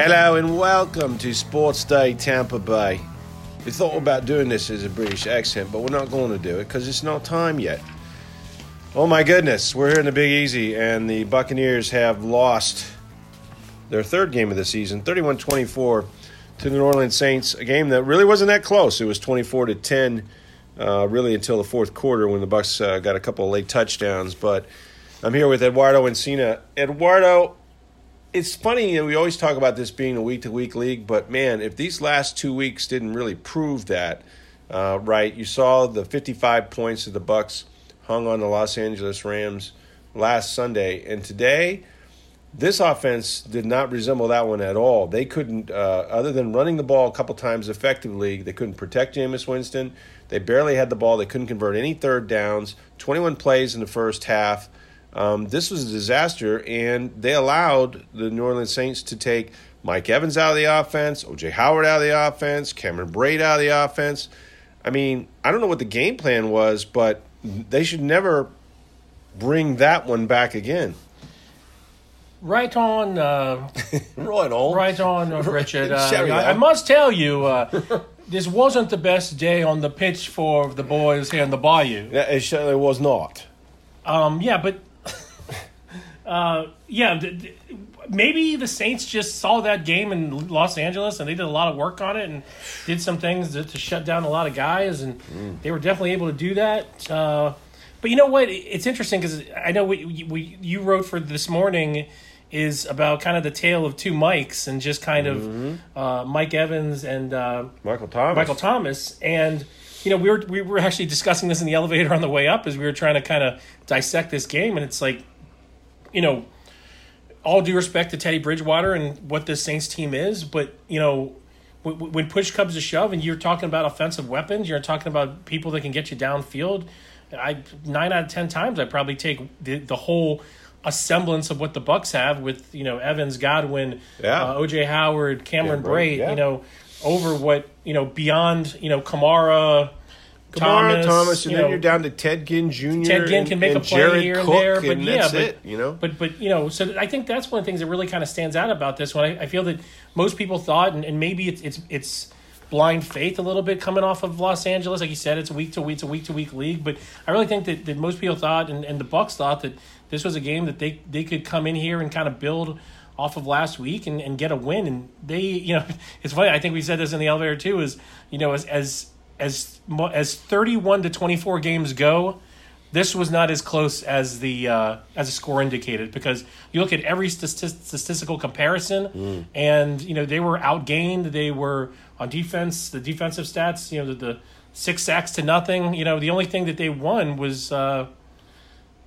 Hello and welcome to Sports Day Tampa Bay. We thought about doing this as a British accent, but we're not going to do it because it's not time yet. Oh my goodness, we're here in the Big Easy, and the Buccaneers have lost their third game of the season, 31 24 to the New Orleans Saints, a game that really wasn't that close. It was 24 to 10, uh, really until the fourth quarter when the Bucks uh, got a couple of late touchdowns. But I'm here with Eduardo Encina. Eduardo, it's funny you know, we always talk about this being a week to week league, but man, if these last two weeks didn't really prove that, uh, right? You saw the 55 points of the Bucks hung on the Los Angeles Rams last Sunday, and today this offense did not resemble that one at all. They couldn't, uh, other than running the ball a couple times effectively, they couldn't protect Jameis Winston. They barely had the ball. They couldn't convert any third downs. 21 plays in the first half. Um, this was a disaster, and they allowed the New Orleans Saints to take Mike Evans out of the offense, OJ Howard out of the offense, Cameron Brate out of the offense. I mean, I don't know what the game plan was, but they should never bring that one back again. Right on, uh, right on, right on, uh, Richard. Uh, I, I, must tell you, uh, this wasn't the best day on the pitch for the boys here in the Bayou. Yeah, it certainly was not. Um, yeah, but uh, yeah, th- th- maybe the Saints just saw that game in Los Angeles and they did a lot of work on it and did some things to, to shut down a lot of guys, and mm. they were definitely able to do that. Uh, but you know what? It's interesting because I know we, we you wrote for this morning is about kind of the tale of two Mikes and just kind of mm-hmm. uh, Mike Evans and uh, Michael Thomas. Michael Thomas, and you know we were we were actually discussing this in the elevator on the way up as we were trying to kind of dissect this game, and it's like, you know, all due respect to Teddy Bridgewater and what this Saints team is, but you know. When push comes to shove, and you're talking about offensive weapons, you're talking about people that can get you downfield. I nine out of ten times I probably take the, the whole a semblance of what the Bucks have with you know Evans, Godwin, yeah. uh, OJ Howard, Cameron yeah, Brate, yeah. you know, over what you know beyond you know Kamara. Kamara, Thomas, Thomas and you then know, you're down to Ted Ginn Jr. Ted Ginn can make a play Jared here and there, but and yeah, but it, you know, but but you know, so I think that's one of the things that really kind of stands out about this one. I, I feel that most people thought, and, and maybe it's it's it's blind faith a little bit coming off of Los Angeles. Like you said, it's a week to week, it's a week to week league. But I really think that, that most people thought, and, and the Bucks thought that this was a game that they they could come in here and kind of build off of last week and, and get a win. And they, you know, it's funny. I think we said this in the elevator too. Is you know as as as as thirty one to twenty four games go. This was not as close as the uh, as a score indicated because you look at every statistical comparison, mm. and you know they were outgained. They were on defense, the defensive stats, you know, the, the six sacks to nothing. You know, the only thing that they won was, uh,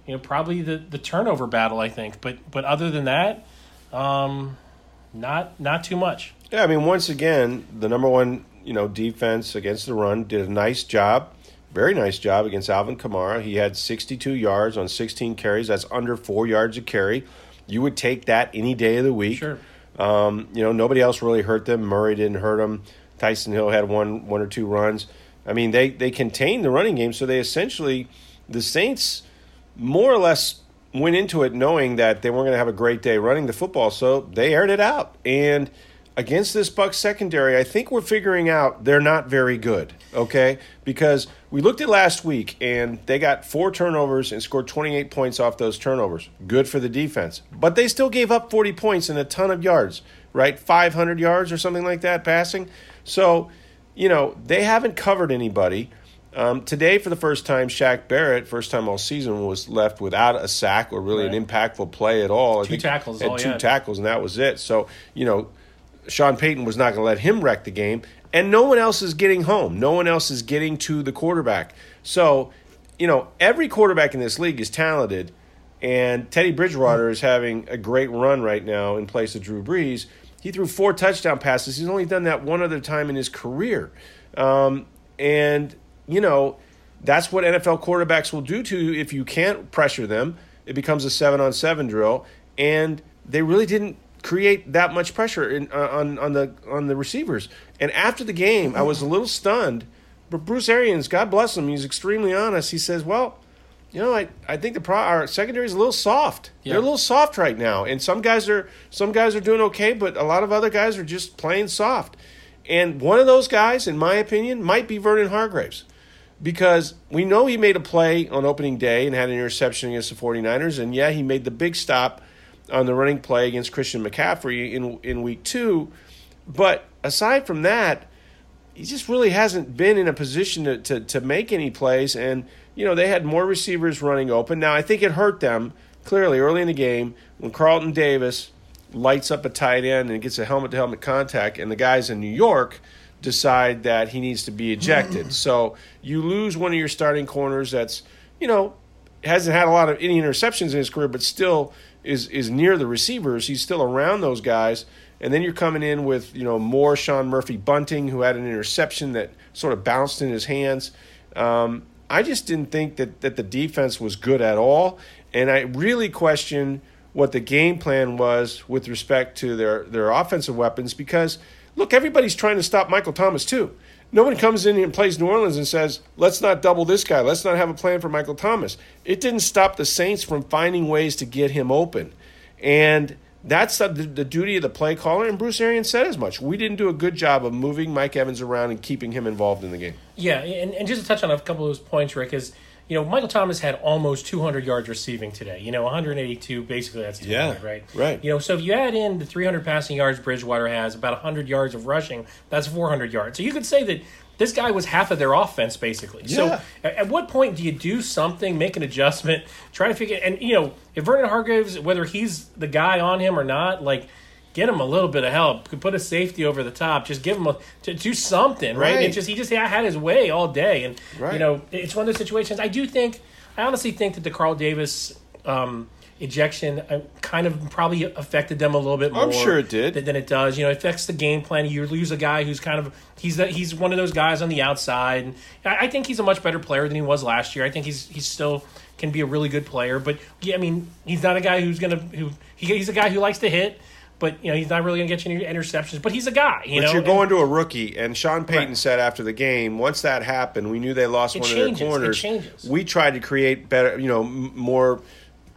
you know, probably the, the turnover battle. I think, but but other than that, um, not not too much. Yeah, I mean, once again, the number one you know defense against the run did a nice job, very nice job against Alvin Kamara. He had 62 yards on 16 carries. That's under four yards a carry. You would take that any day of the week. Sure. Um, you know, nobody else really hurt them. Murray didn't hurt them. Taysom Hill had one one or two runs. I mean, they they contained the running game, so they essentially the Saints more or less went into it knowing that they weren't going to have a great day running the football, so they aired it out. And against this Bucks secondary, I think we're figuring out they're not very good. Okay, because we looked at last week and they got four turnovers and scored 28 points off those turnovers. Good for the defense, but they still gave up 40 points and a ton of yards. Right, 500 yards or something like that passing. So, you know, they haven't covered anybody. Um, today, for the first time, Shaq Barrett, first time all season, was left without a sack or really right. an impactful play at all. Two tackles, had two tackles, and that was it. So, you know, Sean Payton was not going to let him wreck the game, and no one else is getting home. No one else is getting to the quarterback. So, you know, every quarterback in this league is talented And Teddy Bridgewater is having a great run right now in place of Drew Brees. He threw four touchdown passes. He's only done that one other time in his career. Um, and, you know, that's what NFL quarterbacks will do to you if you can't pressure them. It becomes a seven on seven drill. And they really didn't create that much pressure in, uh, on, on, the, on the receivers. And after the game, I was a little stunned. But Bruce Arians, God bless him, he's extremely honest. He says, well, you know, I, I think the pro, our secondary is a little soft. Yeah. They're a little soft right now, and some guys are some guys are doing okay, but a lot of other guys are just playing soft. And one of those guys, in my opinion, might be Vernon Hargreaves. Because we know he made a play on opening day and had an interception against the 49ers. And yeah, he made the big stop on the running play against Christian McCaffrey in, in week two. But aside from that, he just really hasn't been in a position to, to, to make any plays. And, you know, they had more receivers running open. Now, I think it hurt them clearly early in the game when Carlton Davis lights up a tight end and gets a helmet to helmet contact, and the guys in New York decide that he needs to be ejected. Mm. so you lose one of your starting corners that's, you know, hasn't had a lot of any interceptions in his career, but still is is near the receivers. He's still around those guys. And then you're coming in with, you know, more Sean Murphy Bunting, who had an interception that sort of bounced in his hands. Um, I just didn't think that, that the defense was good at all. And I really question what the game plan was with respect to their, their offensive weapons because, look, everybody's trying to stop Michael Thomas too. Nobody comes in and plays New Orleans and says, let's not double this guy. Let's not have a plan for Michael Thomas. It didn't stop the Saints from finding ways to get him open. And that's the, the, duty of the play caller, and Bruce Arians said as much. We didn't do a good job of moving Mike Evans around and keeping him involved in the game. Yeah, and, and just to touch on a couple of those points, Rick, is – you know, Michael Thomas had almost 200 yards receiving today. You know, 182, basically that's 200, yeah, right? Right. You know, so if you add in the 300 passing yards Bridgewater has, about 100 yards of rushing, that's 400 yards. So you could say that this guy was half of their offense, basically. Yeah. So at what point do you do something, make an adjustment, try to figure And, you know, if Vernon Hargreaves, whether he's the guy on him or not, like – get him a little bit of help. Could put a safety over the top. Just give him a to do something, right? right. It just he just had his way all day, and right. you know it's one of those situations. I do think, I honestly think that the Carl Davis. Um, ejection uh, kind of probably affected them a little bit more. I'm sure it did. Than, it does. You know, it affects the game plan. You lose a guy who's kind of he's the, he's one of those guys on the outside. And I, I think he's a much better player than he was last year. I think he's he's still can be a really good player. But yeah, I mean, he's not a guy who's gonna who he, he's a guy who likes to hit but you know he's not really going to get you any interceptions. But he's a guy. You but know? you're going to a rookie, and Sean Payton right. said after the game, once that happened, we knew they lost it one changes. of their corners. It changes. We tried to create better, you know, more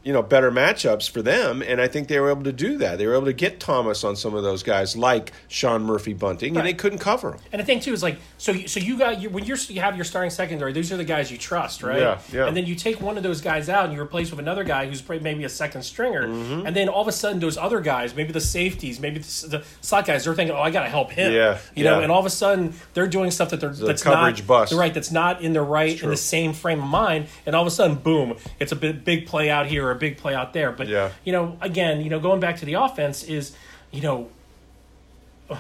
you know better matchups for them and i think they were able to do that they were able to get thomas on some of those guys like sean murphy bunting right. and they couldn't cover him and the thing too is like so so you got you, when you're you have your starting secondary those are the guys you trust right yeah, yeah. and then you take one of those guys out and you replace with another guy who's maybe a second stringer mm-hmm. and then all of a sudden those other guys maybe the safeties maybe the, the slot guys they're thinking oh i gotta help him yeah you yeah. know and all of a sudden they're doing stuff that they're the that's coverage not bust. right that's not in the right in the same frame of mind and all of a sudden boom it's a big, big play out here a big play out there but yeah. you know, again, you know, going back to the offense is, you know,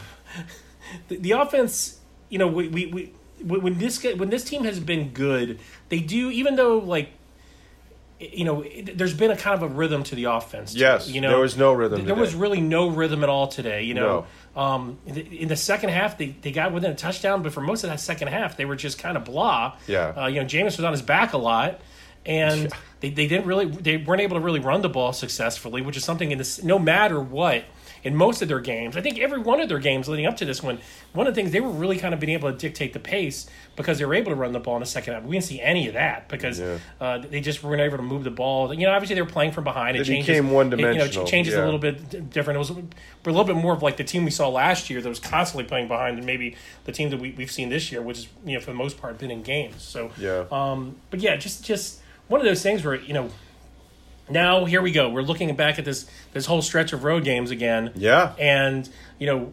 the, the offense. You know, we, we, we when this when this team has been good, they do even though like you know, there's been a kind of a rhythm to the offense. Yes, you know, there was no rhythm. There today. was really no rhythm at all today. You know, no. um, in, the, in, the, second half, they, they got within a touchdown, but for most of that second half, they were just kind of blah. Yeah, uh, you know, Jameis was on his back a lot, and yeah. they, they didn't really they weren't able to really run the ball successfully, which is something in this no matter what in most of their games. I think every one of their games leading up to this one, one of the things they were really kind of being able to dictate the pace because they were able to run the ball in the second half. We didn't see any of that because yeah. uh, they just weren't able to move the ball. You know, obviously they were playing from behind. It, it changes, became one dimensional. You know, changes yeah. a little bit different. It was a little bit more of like the team we saw last year that was constantly playing behind, and maybe the team that we, we've seen this year, which is you know for the most part been in games. So yeah. Um, but yeah, just just one of those things where you know now here we go. We're looking back at this this whole stretch of road games again. Yeah. And you know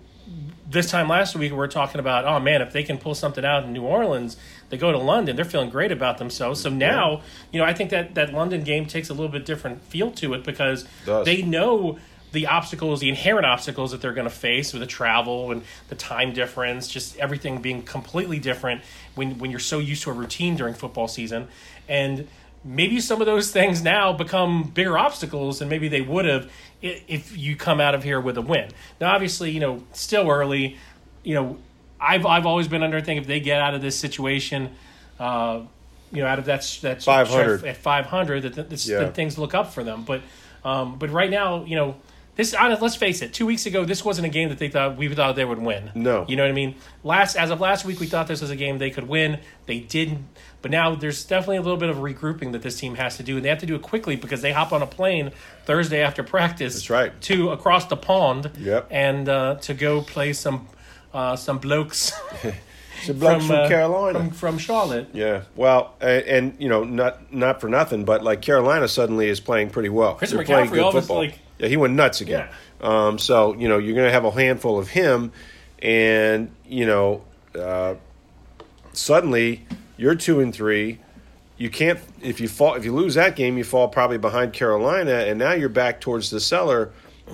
this time last week we are talking about oh man if they can pull something out in new orleans they go to london they're feeling great about themselves. So now yeah. you know i think that that london game takes a little bit different feel to it because they know the obstacles, the inherent obstacles that they're going to face with the travel and the time difference, just everything being completely different when when you're so used to a routine during football season. And maybe some of those things now become bigger obstacles than maybe they would have if you come out of here with a win. Now, obviously, you know, still early. You know, I've I've always been under thing if they get out of this situation, uh, you know, out of that that 500. at five hundred, that, that, Yeah. that things look up for them. But um, but right now, you know. This, honest, let's face it. Two weeks ago, this wasn't a game that they thought we thought they would win. No. you know what I mean. Last, as of last week, we thought this was a game they could win. They didn't. But now there's definitely a little bit of regrouping that this team has to do, and they have to do it quickly because they hop on a plane Thursday after practice. That's right. To across the pond. Yep. And uh, to go play some uh, some blokes It's a bloke from, uh, Carolina. from, from Charlotte. Yeah, well, and, and you know, not not for nothing, but like Carolina suddenly is playing pretty well. Chris They're playing McCaffrey good of a football. like- yeah, he went nuts again. Um, so you know, you're going to have a handful of him, and you know, uh, suddenly you're two and three. You can't if you fall if you lose that game, you fall probably behind Carolina, and now you're back towards the cellar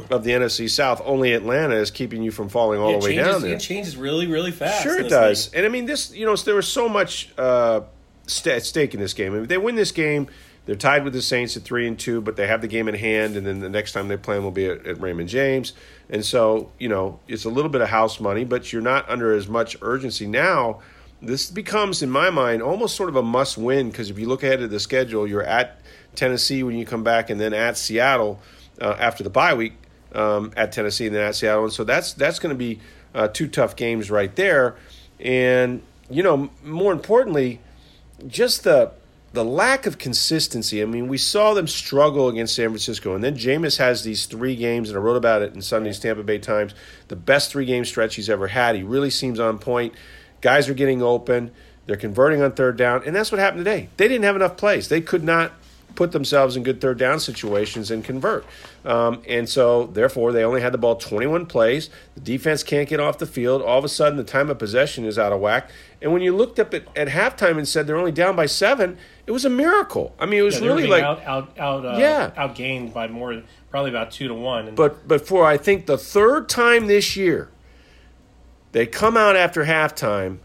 of the NFC South. Only Atlanta is keeping you from falling all It the way changes, down there. it changes really, really fast. Sure, it does. And I mean, this you know, there was so much uh, st- at stake in this game. I mean, if they win this game, they're tied with the Saints at three and two, but they have the game in hand, and then the next time they play them will be at, at Raymond James. And so, you know, it's a little bit of house money, but you're not under as much urgency now. This becomes, in my mind, almost sort of a must win because if you look ahead at the schedule, you're at Tennessee when you come back, and then at Seattle uh, after the bye week um, at Tennessee and then at Seattle. And so that's that's going to be uh, two tough games right there. And you know, more importantly, just the the lack of consistency. I mean, we saw them struggle against San Francisco, and then Jameis has these three games, and I wrote about it in Sunday's Tampa Bay Times. The best three game stretch he's ever had. He really seems on point. Guys are getting open. They're converting on third down, and that's what happened today. They didn't have enough plays. They could not put themselves in good third down situations and convert. Um, and so, therefore, they only had the ball 21 plays. The defense can't get off the field. All of a sudden, the time of possession is out of whack. And when you looked up at, at halftime and said they're only down by seven, it was a miracle. I mean, it was Yeah, really like. out, out, out, uh, Yeah. outgained by more, probably about two to one. And But but for I think the third time this year, they come out after halftime,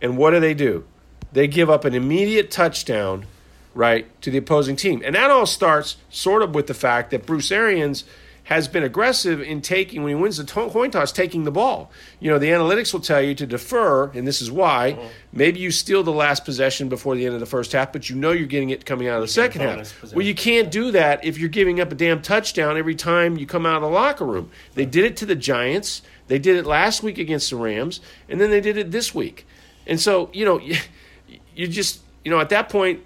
and what do they do? They give up an immediate touchdown, right, to the opposing team, and that all starts sort of with the fact that Bruce Arians has been aggressive in taking when he wins the coin toss, taking the ball. You know, the analytics will tell you to defer, and this is why. Maybe you steal the last possession before the end of the first half, but you know you're getting it coming out of the second half. Well, you can't do that if you're giving up a damn touchdown every time you come out of the locker room. They did it to the Giants. They did it last week against the Rams, and then they did it this week. And so, you know, you, you just, you know, at that point,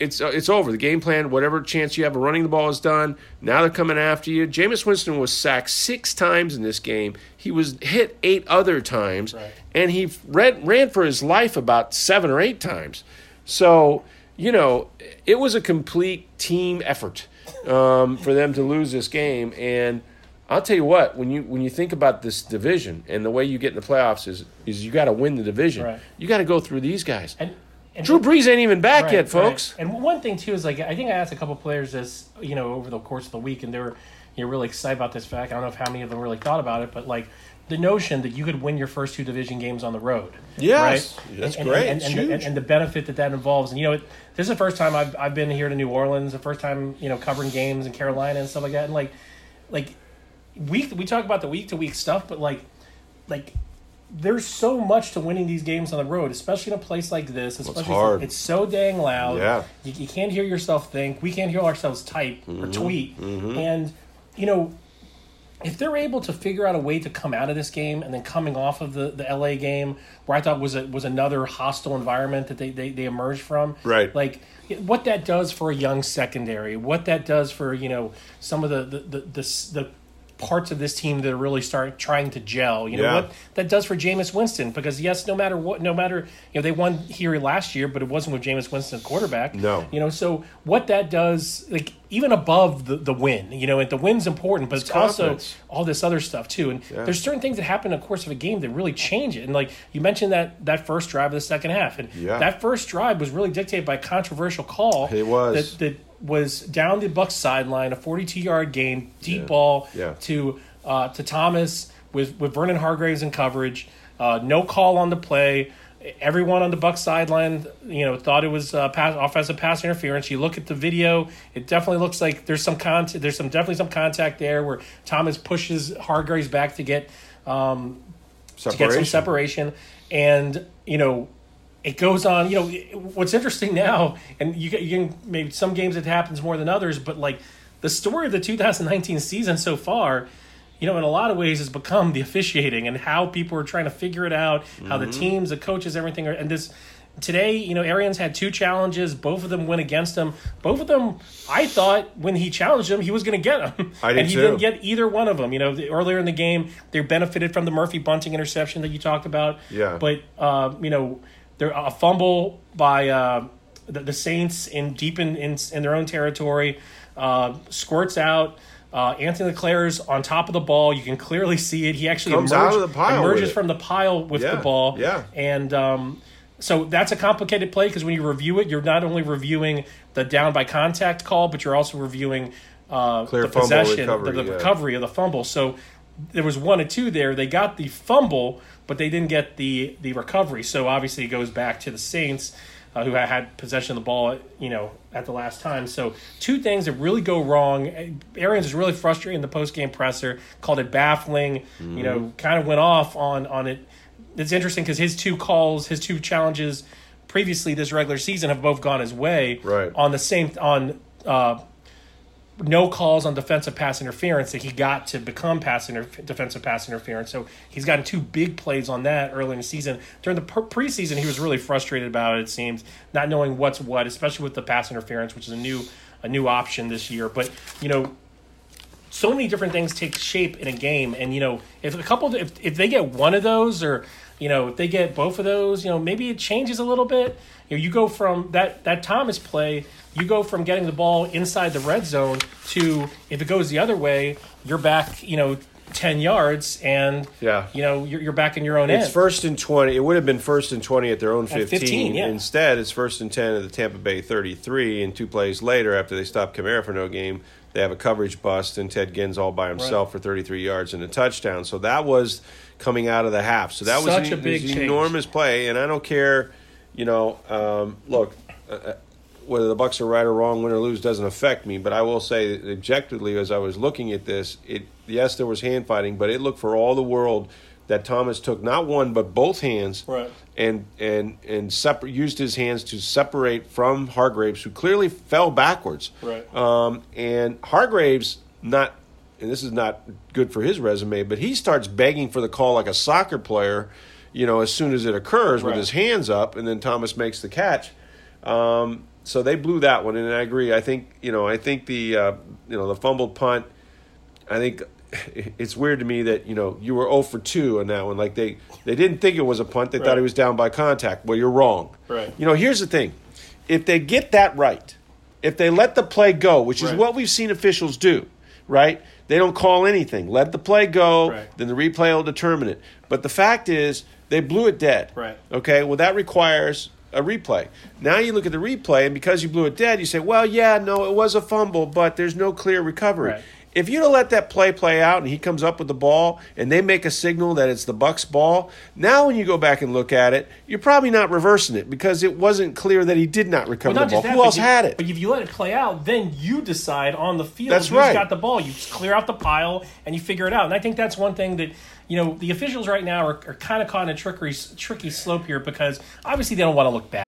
it's uh, it's over. The game plan, whatever chance you have of running the ball is done. Now they're coming after you. Jameis Winston was sacked six times in this game. He was hit eight other times, Right. and he ran, ran for his life about seven or eight times. So, you know, it was a complete team effort um, for them to lose this game. And I'll tell you what, when you when you think about this division and the way you get in the playoffs is is you got to win the division. Right. You got to go through these guys. and, and Drew Brees ain't even back Right, yet, folks. right. And one thing too is like I think I asked a couple players this, you know, over the course of the week, and they were you know, really excited about this fact. I don't know if how many of them really thought about it, but like the notion that you could win your first two division games on the road. Yes. right? That's and, great. And, and, and, huge. and the benefit that that involves. And you know, it, this is the first time I've I've been here to New Orleans. The first time you know covering games in Carolina and stuff like that. And like, like week we talk about the week to week stuff, but like, like there's so much to winning these games on the road, especially in a place like this. Especially hard. it's so dang loud. Yeah. You, you can't hear yourself think. We can't hear ourselves type Mm-hmm. or tweet. And you know, if they're able to figure out a way to come out of this game and then coming off of the, the LA game where I thought was a, was another hostile environment that they, they, they emerged from. Right. Like what that does for a young secondary, what that does for, you know, some of the the, the, the, the parts of this team that are really start trying to gel. You know Yeah. what that does for Jameis Winston because yes, no matter what, no matter you know they won here last year, but it wasn't with Jameis Winston quarterback. No. you know so what that does, like even above the the win, you know, and the win's important, but it's, also all this other stuff too. And there's certain things that happen in the course of a game that really change it. And like you mentioned that that first drive of the second half, and Yeah. that first drive was really dictated by a controversial call. It was. that, that was down the Bucks sideline, a 42 yard gain, deep ball Yeah. to uh, to Thomas with with Vernon Hargreaves in coverage. Uh, no call on the play. everyone on the Buck sideline, you know, thought it was uh, pass, offensive pass interference. You look at the video; it definitely looks like there's some contact. There's some definitely some contact there where Thomas pushes Hargreaves back to get um, to get some separation, and you know. It goes on, you know. What's interesting now, and you, you can maybe some games it happens more than others, but like the story of the 2019 season so far you know, in a lot of ways has become the officiating and how people are trying to figure it out, how mm-hmm. the teams, the coaches, everything are, and this today, you know, Arians had two challenges. Both of them went against him. Both of them, I thought when he challenged him, he was going to get them. I did and he too. didn't get either one of them. You know, the, earlier in the game, they benefited from the Murphy Bunting interception that you talked about. Yeah. But, uh, you know, there a fumble by uh, the, the, Saints in deep in, in, in their own territory, uh, squirts out. Uh, Anthony is on top of the ball. You can clearly see it. He actually Comes emerged, out of the pile emerges from the pile with yeah, the ball. Yeah. And um, so that's a complicated play because when you review it, you're not only reviewing the down by contact call, but you're also reviewing uh, Clear the possession, recovery, the, the yeah. recovery of the fumble. So there was one and two there. They got the fumble, but they didn't get the the recovery. So obviously it goes back to the Saints uh, who had possession of the ball, you know, at the last time. So two things that really go wrong. Arians is really frustrated in the post game presser, called it baffling. Mm-hmm. You know, kind of went off on on it. It's interesting because his two calls, his two challenges previously this regular season have both gone his way. Right. On the same on uh, no calls on defensive pass interference that he got to become pass defensive pass interference. So he's gotten two big plays on that early in the season. During the per- preseason, he was really frustrated about it. It seems not knowing what's what, especially with the pass interference, which is a new a new option this year. But you know, so many different things take shape in a game, and you know, if a couple, if if they get one of those, or you know, if they get both of those, you know, maybe it changes a little bit. You know, you go from that that Thomas play you go from getting the ball inside the red zone to if it goes the other way, you're back, you know, 10 yards and yeah. you know you're, you're back in your own it's end. first and 20 it would have been first and 20 at their own 15, 15 yeah. instead it's first and 10 at the tampa bay 33 and two plays later after they stopped Kamara for no game they have a coverage bust and ted ginn's all by himself right. for 33 yards and a touchdown so that was coming out of the half so that Such was, a big was an enormous play and i don't care you know um, look uh, uh whether the Bucks are right or wrong, win or lose, doesn't affect me. But I will say, objectively, as I was looking at this, it yes, there was hand fighting, but it looked for all the world that Thomas took not one but both hands, right. and and and separ- used his hands to separate from Hargreaves, who clearly fell backwards. Right. Um, and Hargreaves not. And this is not good for his resume, but he starts begging for the call like a soccer player, you know, as soon as it occurs right. with his hands up, and then Thomas makes the catch. Um, so they blew that one, and I agree. I think you know, I think the uh, you know the fumbled punt. I think it's weird to me that you know you were 0 for 2 on that one. Like they they didn't think it was a punt. They right. thought he was down by contact. Well, you're wrong. Right. You know, here's the thing: if they get that right, if they let the play go, which is right. what we've seen officials do, right? They don't call anything. Let the play go. Right. Then the replay will determine it. But the fact is, they blew it dead. Right. Okay. Well, that requires a replay. Now you look at the replay, and because you blew it dead, you say, well, yeah, no, it was a fumble, but there's no clear recovery. Right. If you'd have let that play play out and he comes up with the ball and they make a signal that it's the Bucks ball, now when you go back and look at it, you're probably not reversing it because it wasn't clear that he did not recover well, not the ball. That, Who else you, had it? But if you let it play out, then you decide on the field that's who's right. got the ball. You clear out the pile and you figure it out. And I think that's one thing that you know the officials right now are, are kind of caught in a trickery, tricky slope here because obviously they don't want to look bad.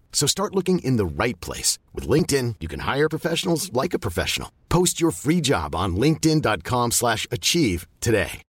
So start looking in the right place. With LinkedIn, you can hire professionals like a professional. Post your free job on linkedin.com slash achieve today.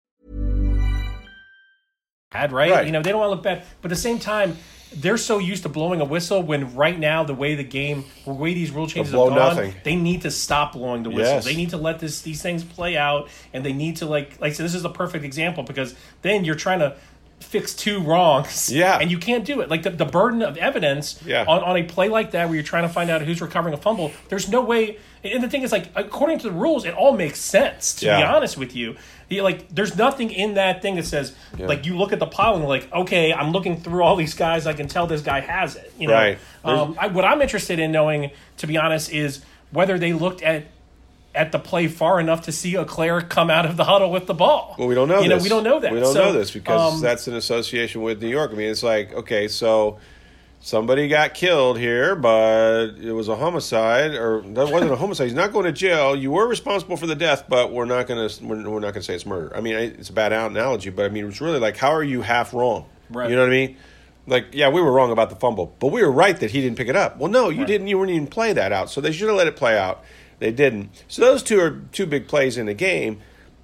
Bad, right? Right. You know, they don't want to look bad. But at the same time, they're so used to blowing a whistle when right now the way the game, the way these rule changes blow have gone, nothing. they need to stop blowing the whistle. Yes. They need to let this these things play out, and they need to like like I said, this is a perfect example because then you're trying to fix two wrongs. Yeah. And you can't do it. Like the, the burden of evidence Yeah. on, on a play like that where you're trying to find out who's recovering a fumble, there's no way. And the thing is, like, according to the rules, it all makes sense, to be honest with you. You- Like, there's nothing in that thing that says, like, you look at the pile and you're like, okay, I'm looking through all these guys, I can tell this guy has it. You know? Right. Um, I, what I'm interested in knowing, to be honest, is whether they looked at at the play far enough to see Eclair come out of the huddle with the ball. Well, we don't know You this. know, we don't know that. We don't So, know this because um, that's an association with New York. I mean, it's like, okay, so somebody got killed here, but it was a homicide, or that wasn't a homicide. He's not going to jail. You were responsible for the death, but we're not going to we're, we're not going to say it's murder. I mean, it's a bad analogy, but I mean, it's really like, how are you half wrong? Right. You know what I mean? Like, yeah, we were wrong about the fumble, but we were right that he didn't pick it up. Well, no, you didn't. You weren't even play that out, so they should have let it play out. They didn't. So those two are two big plays in the game.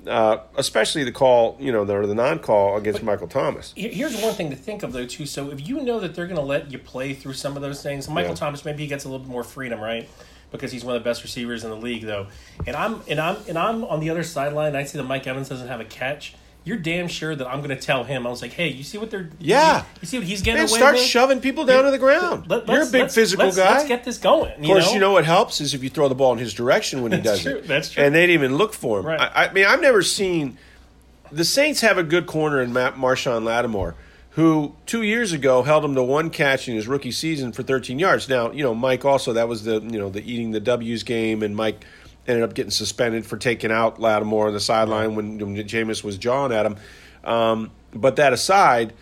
Uh, especially the call, you know, the, or the non-call against Michael Thomas. Here's one thing to think of though too. So if you know that they're going to let you play through some of those things, Michael Yeah. Thomas maybe he gets a little bit more freedom, right? Because he's one of the best receivers in the league, though. And I'm and I'm and I'm on the other sideline. I see that Mike Evans doesn't have a catch. You're damn sure that I'm going to tell him. I was like, hey, you see what they're Yeah. You, you see what he's getting Man, away start with? shoving people down to the ground. Let- You're a big let's- physical let's- guy. Let's get this going. of course, you know what helps is if you throw the ball in his direction when he does true. it. That's true. And they didn't even look for him. Right. I, I mean, I've never seen the Saints have a good corner in Matt Marshon Lattimore, who two years ago held him to one catch in his rookie season for 13 yards. Now, you know, Mike also that was the you know the eating the W's game, and Mike ended up getting suspended for taking out Lattimore on the sideline when, when Jameis was jawing at him. Um, but that aside,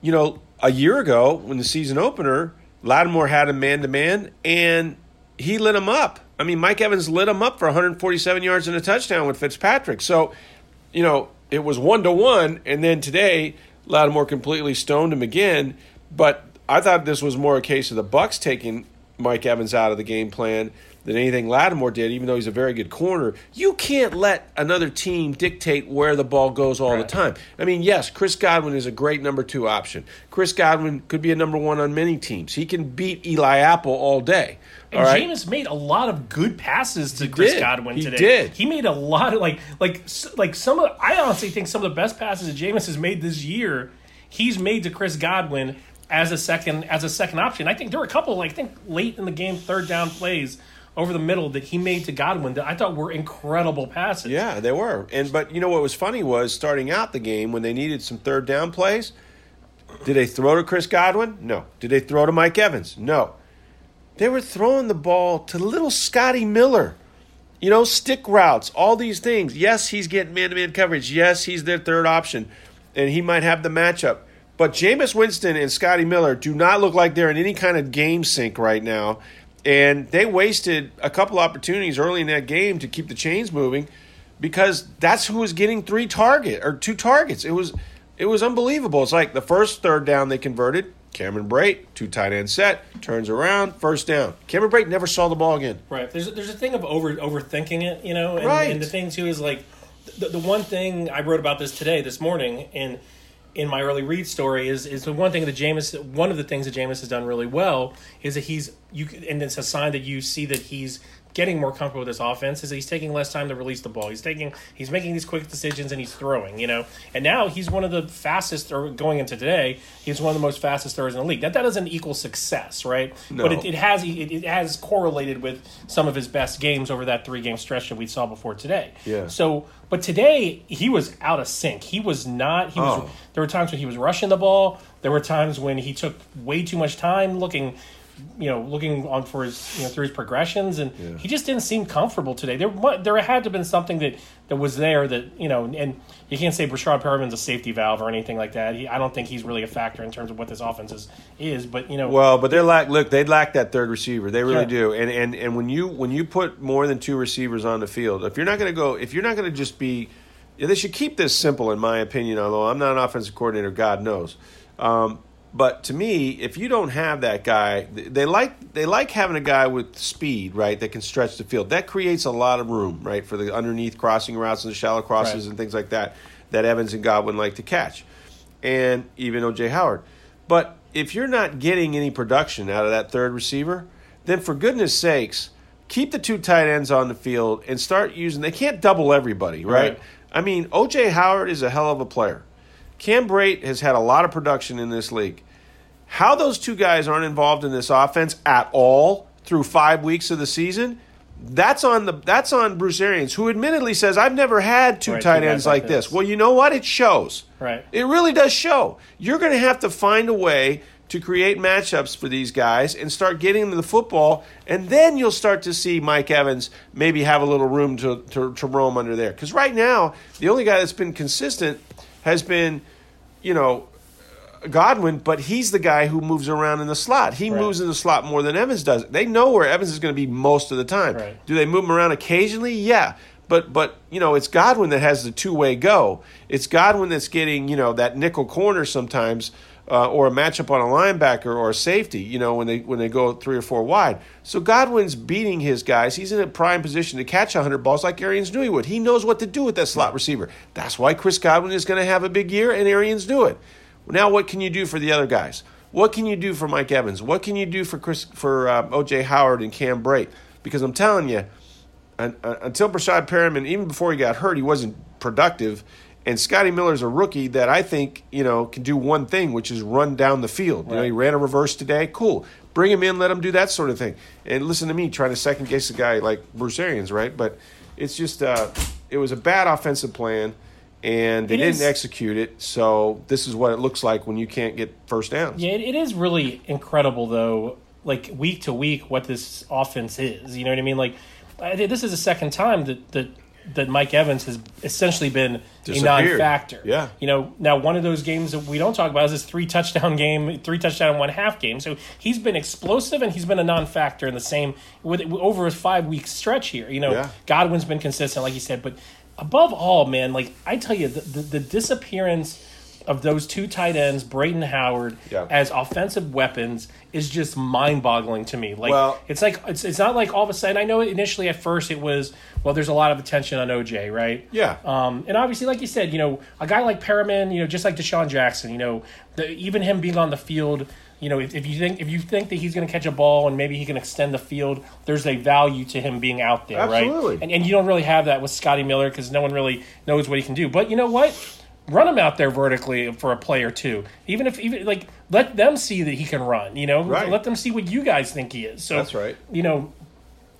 you know, a year ago when the season opener, Lattimore had him man to man, and he lit him up. I mean, Mike Evans lit him up for 147 yards and a touchdown with Fitzpatrick. So, you know, it was one to one, and then today Lattimore completely stoned him again. But I thought this was more a case of the Bucks taking Mike Evans out of the game plan than anything Lattimore did, even though he's a very good corner. You can't let another team dictate where the ball goes all the time. I mean, yes, Chris Godwin is a great number two option. Chris Godwin could be a number one on many teams. He can beat Eli Apple all day. And all right? Jameis made a lot of good passes to Chris did. Godwin He today. did. He made a lot of like like like some of. I honestly think some of the best passes that Jameis has made this year, he's made to Chris Godwin as a second as a second option. I think there were a couple like I think late in the game third down plays over the middle that he made to Godwin that I thought were incredible passes. Yeah, they were. And but you know what was funny was starting out the game when they needed some third down plays. Did they throw to Chris Godwin? No. Did they throw to Mike Evans? No. They were throwing the ball to little Scotty Miller. You know, stick routes, all these things. Yes, he's getting man to man coverage. Yes, he's their third option, and he might have the matchup. But Jameis Winston and Scotty Miller do not look like they're in any kind of game sync right now. And they wasted a couple opportunities early in that game to keep the chains moving because that's who was getting three target or two targets. It was it was unbelievable. It's like the first third down they converted, Cameron Brate, two tight end set, turns around, first down. Cameron Brate never saw the ball again. Right. There's there's a thing of over overthinking it, you know, and, Right. and the thing too is like the, the one thing I wrote about this today, this morning, in in my early read story is is the one thing that Jameis one of the things that Jameis has done really well is that he's you and it's a sign that you see that he's getting more comfortable with his offense is that he's taking less time to release the ball. He's taking he's making these quick decisions and he's throwing, you know. And now he's one of the fastest or going into today, he's one of the most fastest throwers in the league. That that doesn't equal success, right? But No. it, it has it, it has correlated with some of his best games over that three game stretch that we saw before today. Yeah. So, but today he was out of sync. He was not. He was. Oh. There were times when he was rushing the ball. There were times when he took way too much time looking, you know, looking on for his you know through his progressions, and he just didn't seem comfortable today. There, there had to have been something that that was there that you know, and you can't say Breshad Perriman's a safety valve or anything like that. He, I don't think he's really a factor in terms of what this offense is. Is, but you know, Well, but they're lack. Look, they lack that third receiver. They really Sure. do. And and and when you when you put more than two receivers on the field, if you're not going to go, if you're not going to just be, they should keep this simple, in my opinion. Although I'm not an offensive coordinator, God knows. Um, but to me, if you don't have that guy, they like they like having a guy with speed, right? That can stretch the field. That creates a lot of room, right, for the underneath crossing routes and the shallow crosses Right. and things like that. That Evans and Godwin like to catch, and even OJ Howard. But if you're not getting any production out of that third receiver, then for goodness sakes, keep the two tight ends on the field and start using. They can't double everybody, right? Right. I mean, OJ Howard is a hell of a player. Cam Brate has had a lot of production in this league. How those two guys aren't involved in this offense at all through five weeks of the season, that's on the that's on Bruce Arians, who admittedly says I've never had two Right, tight guys ends like like this. this. Well, you know what? It shows. Right. It really does show. You're going to have to find a way to create matchups for these guys and start getting them the football, and then you'll start to see Mike Evans maybe have a little room to, to, to roam under there. Because right now, the only guy that's been consistent has been, you know, Godwin, but he's the guy who moves around in the slot. He Right. moves in the slot more than Evans does. They know where Evans is going to be most of the time. Right. Do they move him around occasionally? Yeah. But but you know, it's Godwin that has the two-way go. It's Godwin that's getting, you know, that nickel corner sometimes uh, or a matchup on a linebacker or a safety, you know, when they when they go 3 or 4 wide. So Godwin's beating his guys. He's in a prime position to catch 100 balls like Arians knew he would. He knows what to do with that slot receiver. That's why Chris Godwin is going to have a big year and Arians do it. Now, what can you do for the other guys? What can you do for Mike Evans? What can you do for Chris for uh, OJ Howard and Cam Brate? Because I'm telling you, un, un, until Breshad Perriman, even before he got hurt, he wasn't productive. And Scotty Miller's a rookie that I think you know can do one thing, which is run down the field. You know, he ran a reverse today. Cool. Bring him in, let him do that sort of thing. And listen to me trying to second guess a guy like Bruce Arians, right? But it's just uh, it was a bad offensive plan and they It didn't is- execute it. So this is what it looks like when you can't get first downs. Yeah, it, it is really incredible though. Like week to week, what this offense is. You know what I mean? Like I this is the second time that that that Mike Evans has essentially been a non-factor. Yeah. You know, now one of those games that we don't talk about is this three touchdown game, three touchdown and one half game. So he's been explosive and he's been a non-factor in the same with over a five week stretch here. You know, Yeah. Godwin's been consistent, like you said, but above all, man, like I tell you, the, the, the disappearance of those two tight ends, Brayton Howard, Yeah. as offensive weapons is just mind-boggling to me. Like Well- it's like it's it's not like all of a sudden. I know initially at first it was well, there's a lot of attention on OJ, right? Yeah. Um, and obviously, like you said, you know, a guy like Perriman, you know, just like DeSean Jackson, you know, the, even him being on the field, you know, if, if you think if you think that he's going to catch a ball and maybe he can extend the field, there's a value to him being out there, Absolutely. right? And, and you don't really have that with Scotty Miller because no one really knows what he can do. But you know what? Run him out there vertically for a play or two, even if even like let them see that he can run. You know, Right. let them see what you guys think he is. So That's right. You know,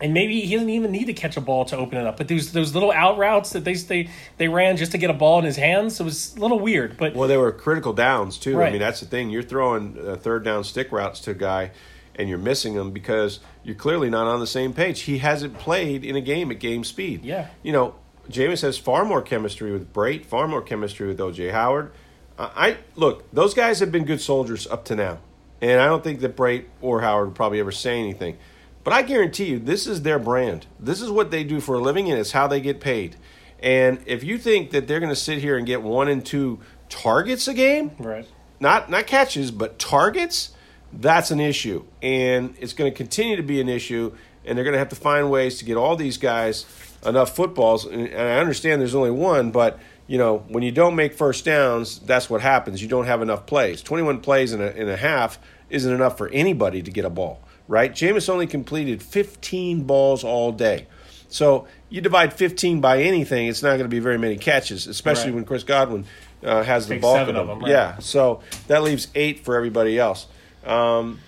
and maybe he doesn't even need to catch a ball to open it up. But those those little out routes that they they they ran just to get a ball in his hands, it was a little weird. But Well, they were critical downs too. I mean, that's the thing. You're throwing uh, third down stick routes to a guy, and you're missing him because you're clearly not on the same page. He hasn't played in a game at game speed. Yeah. You know, Jameis has far more chemistry with Brate, far more chemistry with OJ Howard. I, I look; those guys have been good soldiers up to now, and I don't think that Brate or Howard would probably ever say anything. But I guarantee you, this is their brand. This is what they do for a living, and it's how they get paid. And if you think that they're going to sit here and get one and two targets a game, right, not not catches, but targets, that's an issue, and it's going to continue to be an issue. And they're going to have to find ways to get all these guys enough footballs. And and I understand there's only one, but you know when you don't make first downs, that's what happens. You don't have enough plays. 21 plays in a in a half isn't enough for anybody to get a ball, right? Jameis only completed 15 balls all day. So you divide 15 by anything, it's not going to be very many catches, especially Right. when Chris Godwin uh, has the bulk seven of of them. them, right. Yeah, so that leaves eight for everybody else. Um,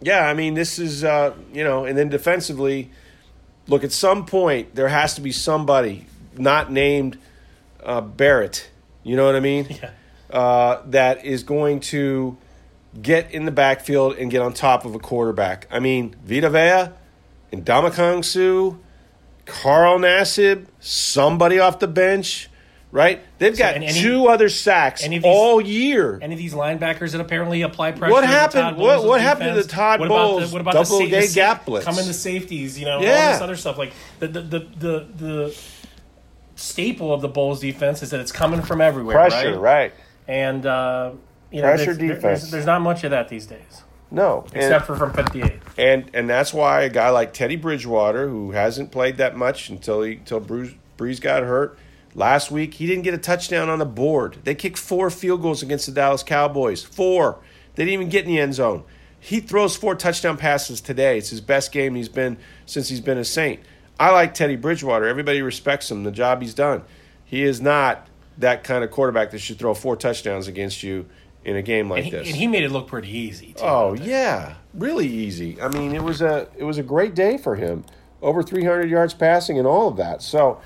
yeah, I mean, this is, uh, you know, and then defensively, look, at some point, there has to be somebody not named uh, Barrett, you know what I mean? Yeah. Uh, that is going to get in the backfield and get on top of a quarterback. I mean, Vita Vea and Ndamukong Suh, Carl Nassib, somebody off the bench, right? They've got and any- two other sacks any of these- all year. any of these linebackers that apparently apply pressure. What to happened- Todd what- Bowles' what happened to defense? the Todd what about Bowles the, what about double the, sa- the gap blitz? Coming in the safeties, you know, all this other stuff. Like the the the the, the staple of the Bowles defense is that it's coming from everywhere, Pressure, right? right? And uh, you know, Pressure there's, there- defense. There's, there's not much of that these days, No, and- except for from 58. and and that's why a guy like Teddy Bridgewater, who hasn't played that much until he until Bruce Brees got hurt last week, he didn't get a touchdown on the board. They kicked four field goals against the Dallas Cowboys. Four. They didn't even get in the end zone. He throws four touchdown passes today. It's his best game he's been since he's been a Saint. I like Teddy Bridgewater. Everybody respects him, the job he's done. He is not that kind of quarterback that should throw four touchdowns against you in a game like and he, this. and he made it look pretty easy. Too, oh yeah, really easy. I mean, it was a it was a great day for him. Over 300 yards passing and all of that. So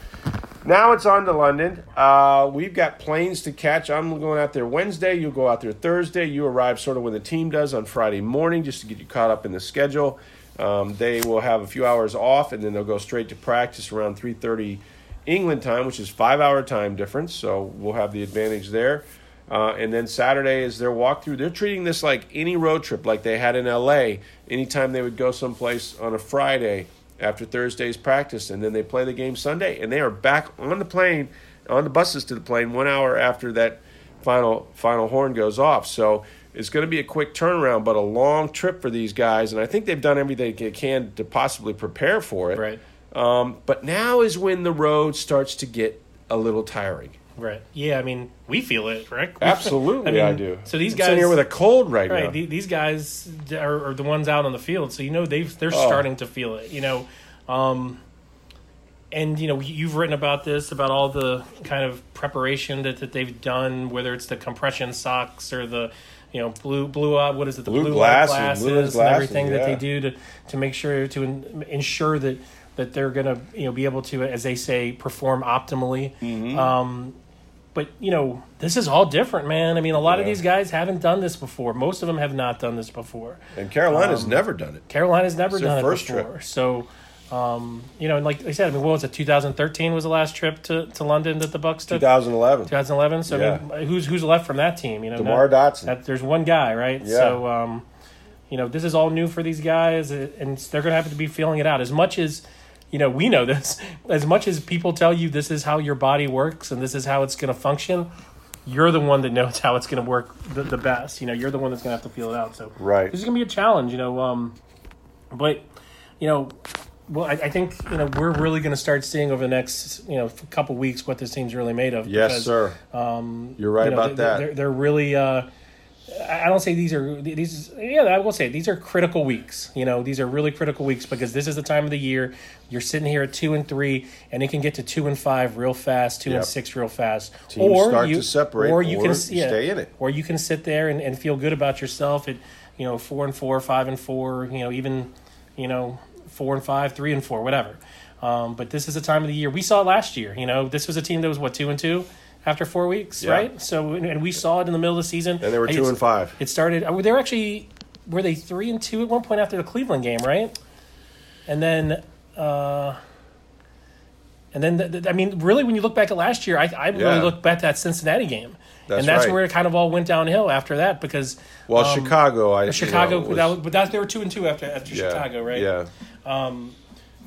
now it's on to London. Uh, we've got planes to catch. I'm going out there Wednesday. You'll go out there Thursday. You arrive sort of when the team does on Friday morning, just to get you caught up in the schedule. Um, they will have a few hours off, and then they'll go straight to practice around 3:30 England time, which is five-hour time difference. So we'll have the advantage there. Uh, and then Saturday is their walkthrough. They're treating this like any road trip, like they had in LA. Anytime they would go someplace on a Friday after Thursday's practice, and then they play the game Sunday, and they are back on the plane, on the buses to the plane one hour after that final final horn goes off. So it's going to be a quick turnaround, but a long trip for these guys, and I think they've done everything they can to possibly prepare for it. Right. Um, but now is when the road starts to get a little tiring. Right. Yeah. I mean, we feel it, right? Absolutely, I, mean, I do. So these I'm guys here with a cold right, right now. the- these guys are, are the ones out on the field so you know they've they're Oh. starting to feel it you know um and you know you've written about this about all the kind of preparation that, that they've done whether it's the compression socks or the you know blue blue uh, what is it the Blue blue, glasses, glasses, blue lens and everything glasses, that they do to to make sure to ensure that that they're going to you know be able to as they say perform optimally Mm-hmm. um but you know this is all different man. I mean a lot of these guys haven't done this before. Most of them have not done this before. And Carolina's never done it. carolina's never It's done first it before. Trip. so um, you know and like i said i mean what was it 2013 was the last trip to, to london that the bucks took? 2011. 2011 so I mean, who's who's left from that team you know? DeMar not- Dotson. that- there's one guy right? Yeah. so um, you know this is all new for these guys and they're going to have to be feeling it out. As much as you know we know this as much as people tell you this is how your body works and this is how it's going to function you're the one that knows how it's going to work the, the best you know you're the one that's going to have to feel it out so Right. this is going to be a challenge you know um, but you know well I, I think you know we're really going to start seeing over the next you know couple weeks what this team's really made of Yes, because, sir. Um, You're right you know, about they're, that. They're, they're really. Uh, I don't say these are these. Yeah, I will say these are critical weeks. You know, these are really critical weeks because this is the time of the year you're sitting here at two and three, and it can get to two and five real fast, two Yep. and six real fast. Teams start to separate, or you yeah, stay in it. or you can sit there and, and feel good about yourself at you know four and four, five and four. You know, even you know four and five, three and four, whatever. Um, but this is the time of the year. We saw last year. You know, this was a team that was what two and two after four weeks, Yeah. right? So and we saw it in the middle of the season. And they were two and five. It started. uh, They were actually were they three and two at one point after the Cleveland game, right? And then. Uh, and then, th- th- I mean, really, when you look back at last year, I, I really Yeah. look back at that Cincinnati game, That's and that's right. where it kind of all went downhill after that because Well, um, Chicago, I Chicago, you know, was- that was, but that, they were two and two after after yeah, Chicago, right? Yeah.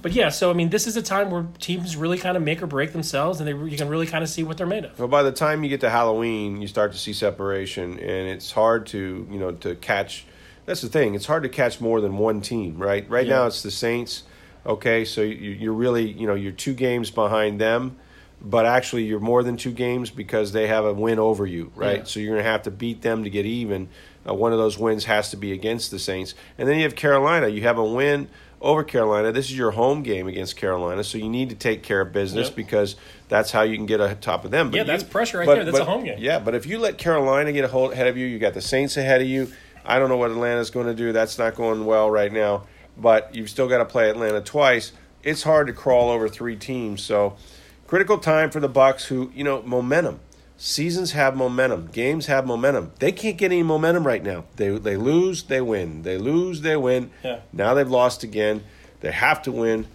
But yeah, so I mean, this is a time where teams really kind of make or break themselves, and they you can really kind of see what they're made of. Well, by the time you get to Halloween, you start to see separation, and it's hard to you know to catch. That's the thing; it's hard to catch more than one team, right? Right Yeah. now, it's the Saints. Okay, so you, you're really you know you're two games behind them, but actually you're more than two games because they have a win over you, right? Yeah. So you're going to have to beat them to get even. Uh, one of those wins has to be against the Saints, and then you have Carolina. You have a win over Carolina. This is your home game against Carolina, so you need to take care of business Yep. because that's how you can get on top of them. But Yeah, you- that's pressure right but- there. That's but- a home game. Yeah, but if you let Carolina get a hold ahead of you, you got the Saints ahead of you. I don't know what Atlanta's going to do. That's not going well right now. But you've still got to play Atlanta twice. It's hard to crawl over three teams. So critical time for the Bucks, who you know momentum. Seasons have momentum. Games have momentum. They can't get any momentum right now. They they lose, they win. They lose, they win. Yeah. Now they've lost again. They have to win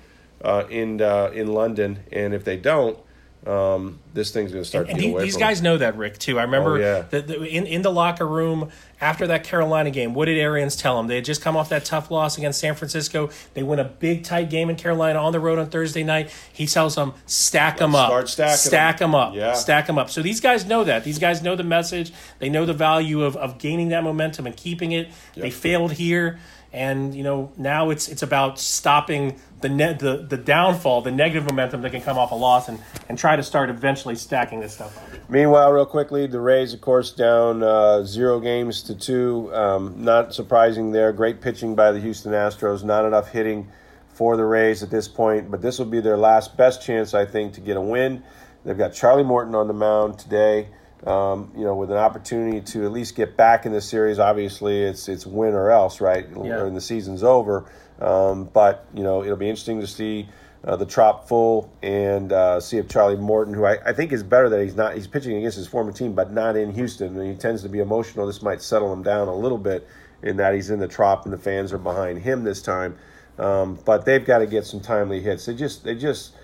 uh, in uh, in London, and if they don't, um, this thing's going to start And to away these guys know that, Rick, too. I remember Oh, yeah. that the, in, in the locker room after that Carolina game, what did Arians tell them? They had just come off that tough loss against San Francisco. They win a big, tight game in Carolina on the road on Thursday night. He tells them, stack them up. Start. Stack them up. Yeah. Stack them up. So these guys know that. These guys know the message. They know the value of, of gaining that momentum and keeping it. They failed here. And you know now it's it's about stopping the the the downfall, the negative momentum that can come off a loss, and, and try to start eventually stacking this stuff up. Meanwhile, real quickly, the Rays, of course, down uh, zero games to two. Um, not surprising there. Great pitching by the Houston Astros. Not enough hitting for the Rays at this point, but this will be their last best chance, I think, to get a win. They've got Charlie Morton on the mound today. Um, you know, with an opportunity to at least get back in the series. Obviously, it's it's win or else, right? Yeah. When the season's over. Um, but you know, it'll be interesting to see uh, the Trop full and uh, see if Charlie Morton, who I, I think is better that he's not he's pitching against his former team, but not in Houston, and he tends to be emotional. This might settle him down a little bit in that he's in the Trop and the fans are behind him this time. Um, but they've got to get some timely hits. They just they just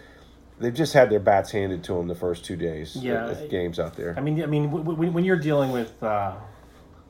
they've just had their bats handed to them the first two days. Yeah. of games out there. I mean, I mean, w- w- when you're dealing with, uh,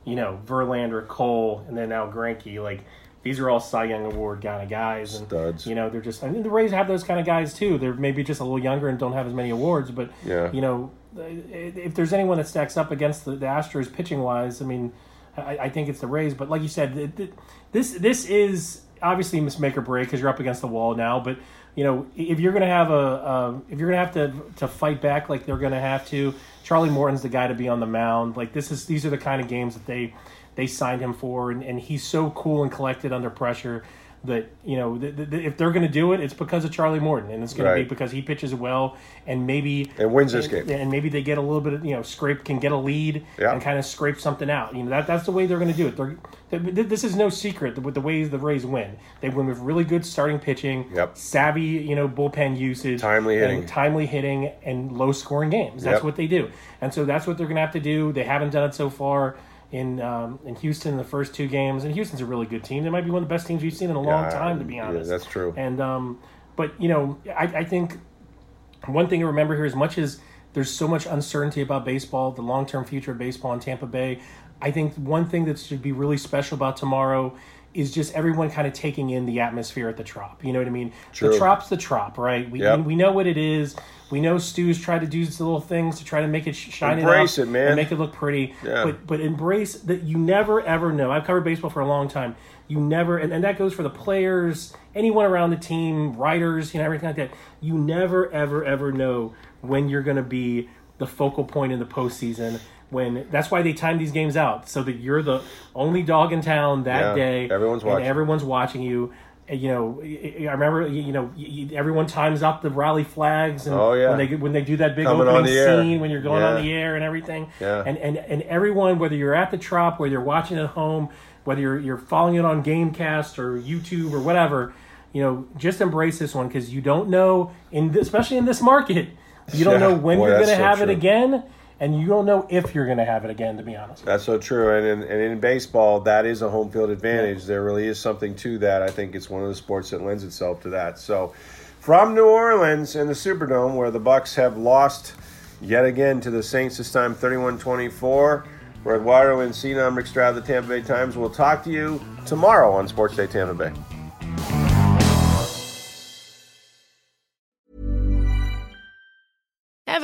you know, Verlander, Cole, and then now Greinke, like these are all Cy Young Award kind of guys, and Studs. you know, they're just. I mean, the Rays have those kind of guys too. They're maybe just a little younger and don't have as many awards, but Yeah. you know, if there's anyone that stacks up against the, the Astros pitching wise, I mean, I, I think it's the Rays. But like you said, th- th- this this is obviously miss make or break because you're up against the wall now. But you know, if you're gonna have a, a if you're gonna have to to fight back like they're gonna have to, Charlie Morton's the guy to be on the mound. Like this is these are the kind of games that they they signed him for, and, and he's so cool and collected under pressure that you know th- th- if they're going to do it, it's because of Charlie Morton, and it's going to be because he pitches well, and maybe And wins this and, game. and maybe they get a little bit of you know scrape can get a lead Yeah. and kind of scrape something out. You know that that's the way they're going to do it. They're, th- th- this is no secret with the ways the Rays win. They win with really good starting pitching, Yep. savvy you know bullpen usage, Timely and hitting. timely hitting, and low scoring games. That's Yep. what they do, and so that's what they're going to have to do. They haven't done it so far. In um, in Houston, the first two games, and Houston's a really good team. They might be one of the best teams we've seen in a long Yeah, time, to be honest. yeah, that's true. And um, but you know, I, I think one thing to remember here, as much as there's so much uncertainty about baseball, the long term future of baseball in Tampa Bay, I think one thing that should be really special about tomorrow is just everyone kind of taking in the atmosphere at the Trop. You know what I mean? True. The Trop's the Trop, right? We, Yep. we, know what it is. We know Stu's tried to do these little things to try to make it shine Embrace it up it, man. and make it look pretty. Yeah. But but embrace that you never ever know. I've covered baseball for a long time. You never, and, and that goes for the players, anyone around the team, writers, you know, everything like that. You never ever ever know when you're going to be the focal point in the postseason. When that's why they time these games out so that you're the only dog in town that Yeah, day. everyone's and watching. everyone's watching you. And, You know, I remember. You know, everyone times out the rally flags, and Oh, yeah. when they when they do that big Coming opening scene when you're going on the air and everything. Yeah. And and and everyone, whether you're at the Trop, whether you're watching at home, whether you're you're following it on GameCast or YouTube or whatever, you know, just embrace this one because you don't know in especially in this market, you don't Yeah. know when Boy, you're going to so have it again, and you don't know if you're going to have it again. To be honest. That's so true. And in, and in baseball, that is a home field advantage. There really is something to that. I think it's one of the sports that lends itself to that. So, from New Orleans and the Superdome, where the Bucks have lost yet again to the Saints this time 31-24, we're Eduardo Encina. I'm Rick Stroud of the Tampa Bay Times. We'll talk to you tomorrow on Sports Day Tampa Bay.